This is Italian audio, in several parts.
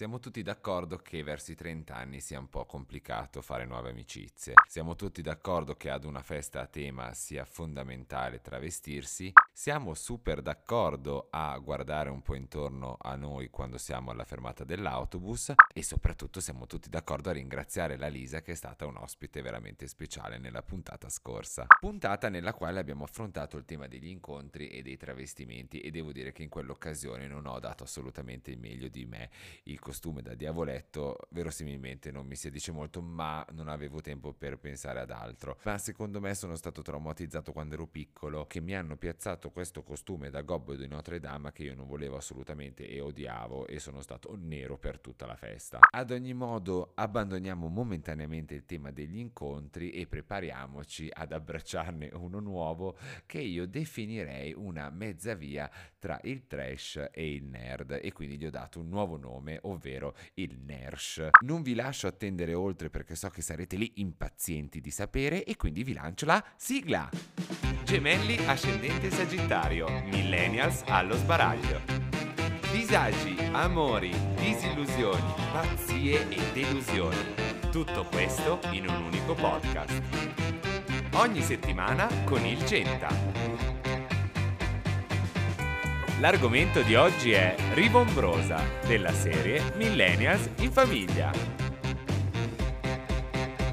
Siamo tutti d'accordo che verso i 30 anni sia un po' complicato fare nuove amicizie. Siamo tutti d'accordo che ad una festa a tema sia fondamentale travestirsi. Siamo super d'accordo a guardare un po' intorno a noi quando siamo alla fermata dell'autobus e soprattutto siamo tutti d'accordo a ringraziare la Lisa che è stata un ospite veramente speciale nella puntata scorsa. Puntata nella quale abbiamo affrontato il tema degli incontri e dei travestimenti e devo dire che in quell'occasione non ho dato assolutamente il meglio di me. Il costume da diavoletto verosimilmente non mi si dice molto, ma non avevo tempo per pensare ad altro. Ma secondo me sono stato traumatizzato quando ero piccolo, che mi hanno piazzato questo costume da gobbo di Notre Dame che io non volevo assolutamente e odiavo e sono stato nero per tutta la festa. Ad ogni modo, abbandoniamo momentaneamente il tema degli incontri e prepariamoci ad abbracciarne uno nuovo che io definirei una mezza via tra il trash e il nerd e quindi gli ho dato un nuovo nome, ovvero ovvero il NERSH. Non vi lascio attendere oltre perché so che sarete lì impazienti di sapere e quindi vi lancio la sigla. Gemelli ascendente Sagittario, millennials allo sbaraglio. Disagi, amori, disillusioni, pazzie e delusioni. Tutto questo in un unico podcast. Ogni settimana con il Genta. L'argomento di oggi è Ribombrosa, della serie Millennials in famiglia.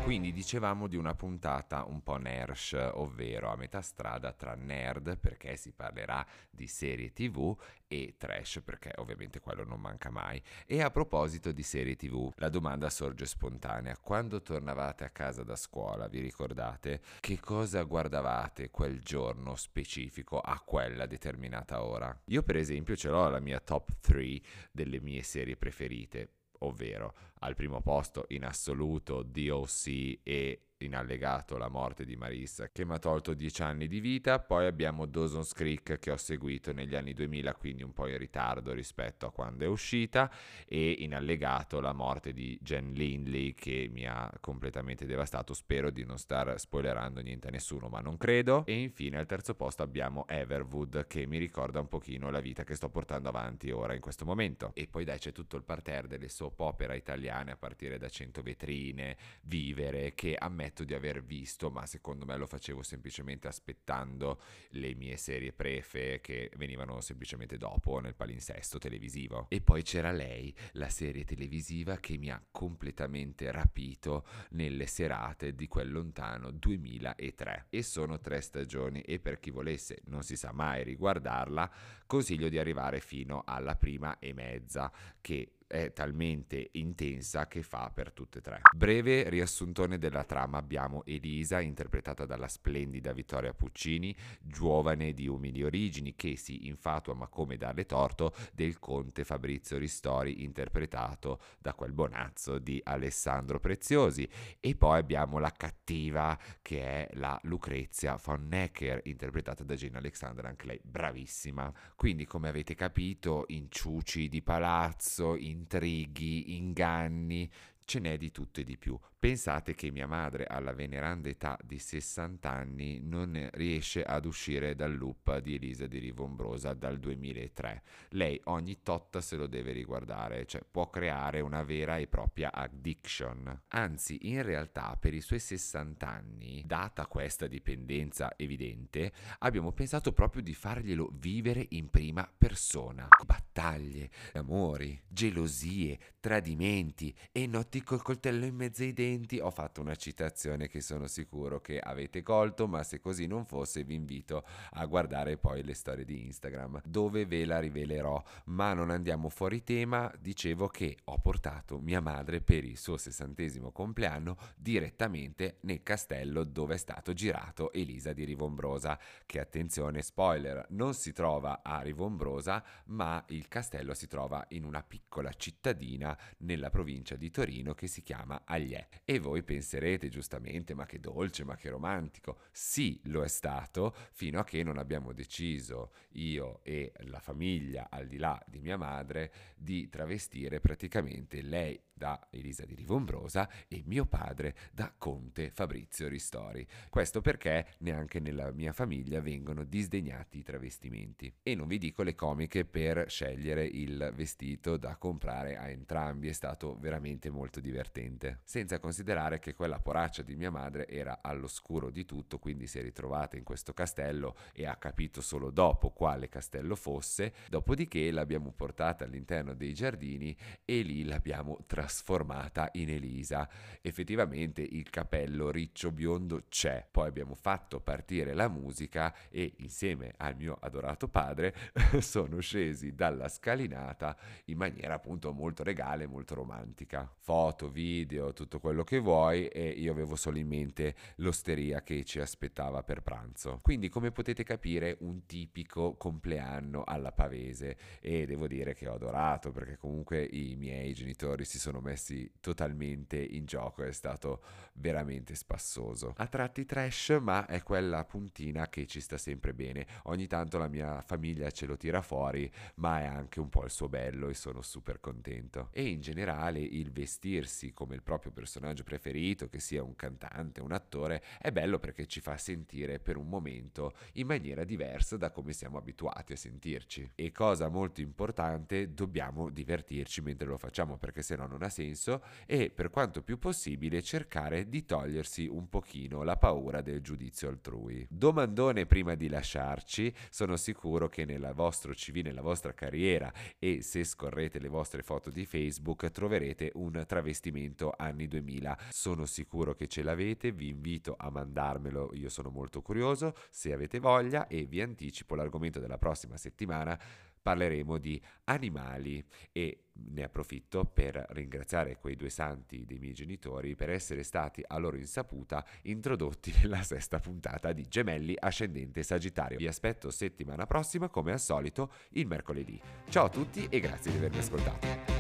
Quindi dicevamo di una puntata un po' nersh, ovvero a metà strada tra nerd, perché si parlerà di serie tv, e trash, perché ovviamente quello non manca mai. E a proposito di serie tv, la domanda sorge spontanea. Quando tornavate a casa da scuola, vi ricordate che cosa guardavate quel giorno specifico a quella determinata ora? Io per esempio ce l'ho la mia top 3 delle mie serie preferite ovvero al primo posto in assoluto DOC e in allegato la morte di Marissa che mi ha tolto 10 anni di vita, poi abbiamo Dawson's Creek che ho seguito negli anni 2000, quindi un po' in ritardo rispetto a quando è uscita, e in allegato la morte di Jen Lindley che mi ha completamente devastato, spero di non star spoilerando niente a nessuno, ma non credo, e infine al terzo posto abbiamo Everwood che mi ricorda un pochino la vita che sto portando avanti ora in questo momento. E poi dai c'è tutto il parterre delle soap opera italiane a partire da 100 vetrine, Vivere, che a me ammetto di aver visto, ma secondo me lo facevo semplicemente aspettando le mie serie prefe che venivano semplicemente dopo nel palinsesto televisivo. E poi c'era lei, la serie televisiva che mi ha completamente rapito nelle serate di quel lontano 2003. E sono tre stagioni e per chi volesse, non si sa mai, riguardarla, consiglio di arrivare fino alla prima e mezza che è talmente intensa che fa per tutte e tre. Breve riassuntone della trama abbiamo Elisa interpretata dalla splendida Vittoria Puccini, giovane di umili origini che si infatua ma come darle torto del conte Fabrizio Ristori interpretato da quel bonazzo di Alessandro Preziosi e poi abbiamo la cattiva che è la Lucrezia von Necker interpretata da Jane Alexander anche lei bravissima. Quindi come avete capito inciuci di palazzo, in intrighi, inganni, ce n'è di tutto e di più. Pensate che mia madre alla veneranda età di 60 anni non riesce ad uscire dal loop di Elisa di Rivombrosa dal 2003. Lei ogni tot se lo deve riguardare, cioè può creare una vera e propria addiction. Anzi, in realtà per i suoi 60 anni, data questa dipendenza evidente, abbiamo pensato proprio di farglielo vivere in prima persona. Battaglie, amori, gelosie, tradimenti e notti col coltello in mezzo ai denti. Ho fatto una citazione che sono sicuro che avete colto, ma se così non fosse vi invito a guardare poi le storie di Instagram dove ve la rivelerò. Ma non andiamo fuori tema, dicevo che ho portato mia madre per il suo sessantesimo compleanno direttamente nel castello dove è stato girato Elisa di Rivombrosa, che attenzione spoiler, non si trova a Rivombrosa, ma il castello si trova in una piccola cittadina nella provincia di Torino bambino che si chiama Agliè. E voi penserete giustamente, ma che dolce, ma che romantico. Sì, lo è stato, fino a che non abbiamo deciso, io e la famiglia, al di là di mia madre, di travestire praticamente lei da Elisa di Rivombrosa e mio padre da Conte Fabrizio Ristori. Questo perché neanche nella mia famiglia vengono disdegnati i travestimenti. E non vi dico le comiche per scegliere il vestito da comprare a entrambi, è stato veramente molto divertente. Senza considerare che quella poraccia di mia madre era all'oscuro di tutto, quindi si è ritrovata in questo castello e ha capito solo dopo quale castello fosse, dopodiché l'abbiamo portata all'interno dei giardini e lì l'abbiamo trasformata in Elisa. Effettivamente il capello riccio biondo c'è. Poi abbiamo fatto partire la musica e insieme al mio adorato padre sono scesi dalla scalinata in maniera appunto molto regale, molto romantica. Foto, video, tutto quello che vuoi e io avevo solo in mente l'osteria che ci aspettava per pranzo. Quindi come potete capire un tipico compleanno alla pavese e devo dire che ho adorato perché comunque i miei genitori si sono messi totalmente in gioco, è stato veramente spassoso. A tratti trash, ma è quella puntina che ci sta sempre bene. Ogni tanto la mia famiglia ce lo tira fuori, ma è anche un po' il suo bello e sono super contento. E in generale il vestirsi come il proprio personaggio preferito, che sia un cantante, un attore, è bello perché ci fa sentire per un momento in maniera diversa da come siamo abituati a sentirci. E cosa molto importante, dobbiamo divertirci mentre lo facciamo perché se no non ha senso e per quanto più possibile cercare di togliersi un pochino la paura del giudizio altrui. Domandone prima di lasciarci, sono sicuro che nel vostro CV, nella vostra carriera e se scorrete le vostre foto di Facebook troverete un travestimento anni 2000. Sono sicuro che ce l'avete, vi invito a mandarmelo, io sono molto curioso se avete voglia e vi anticipo l'argomento della prossima settimana parleremo di animali e ne approfitto per ringraziare quei due santi dei miei genitori per essere stati a loro insaputa introdotti nella sesta puntata di Gemelli Ascendente Sagittario. Vi aspetto settimana prossima come al solito il mercoledì. Ciao a tutti e grazie di avermi ascoltato.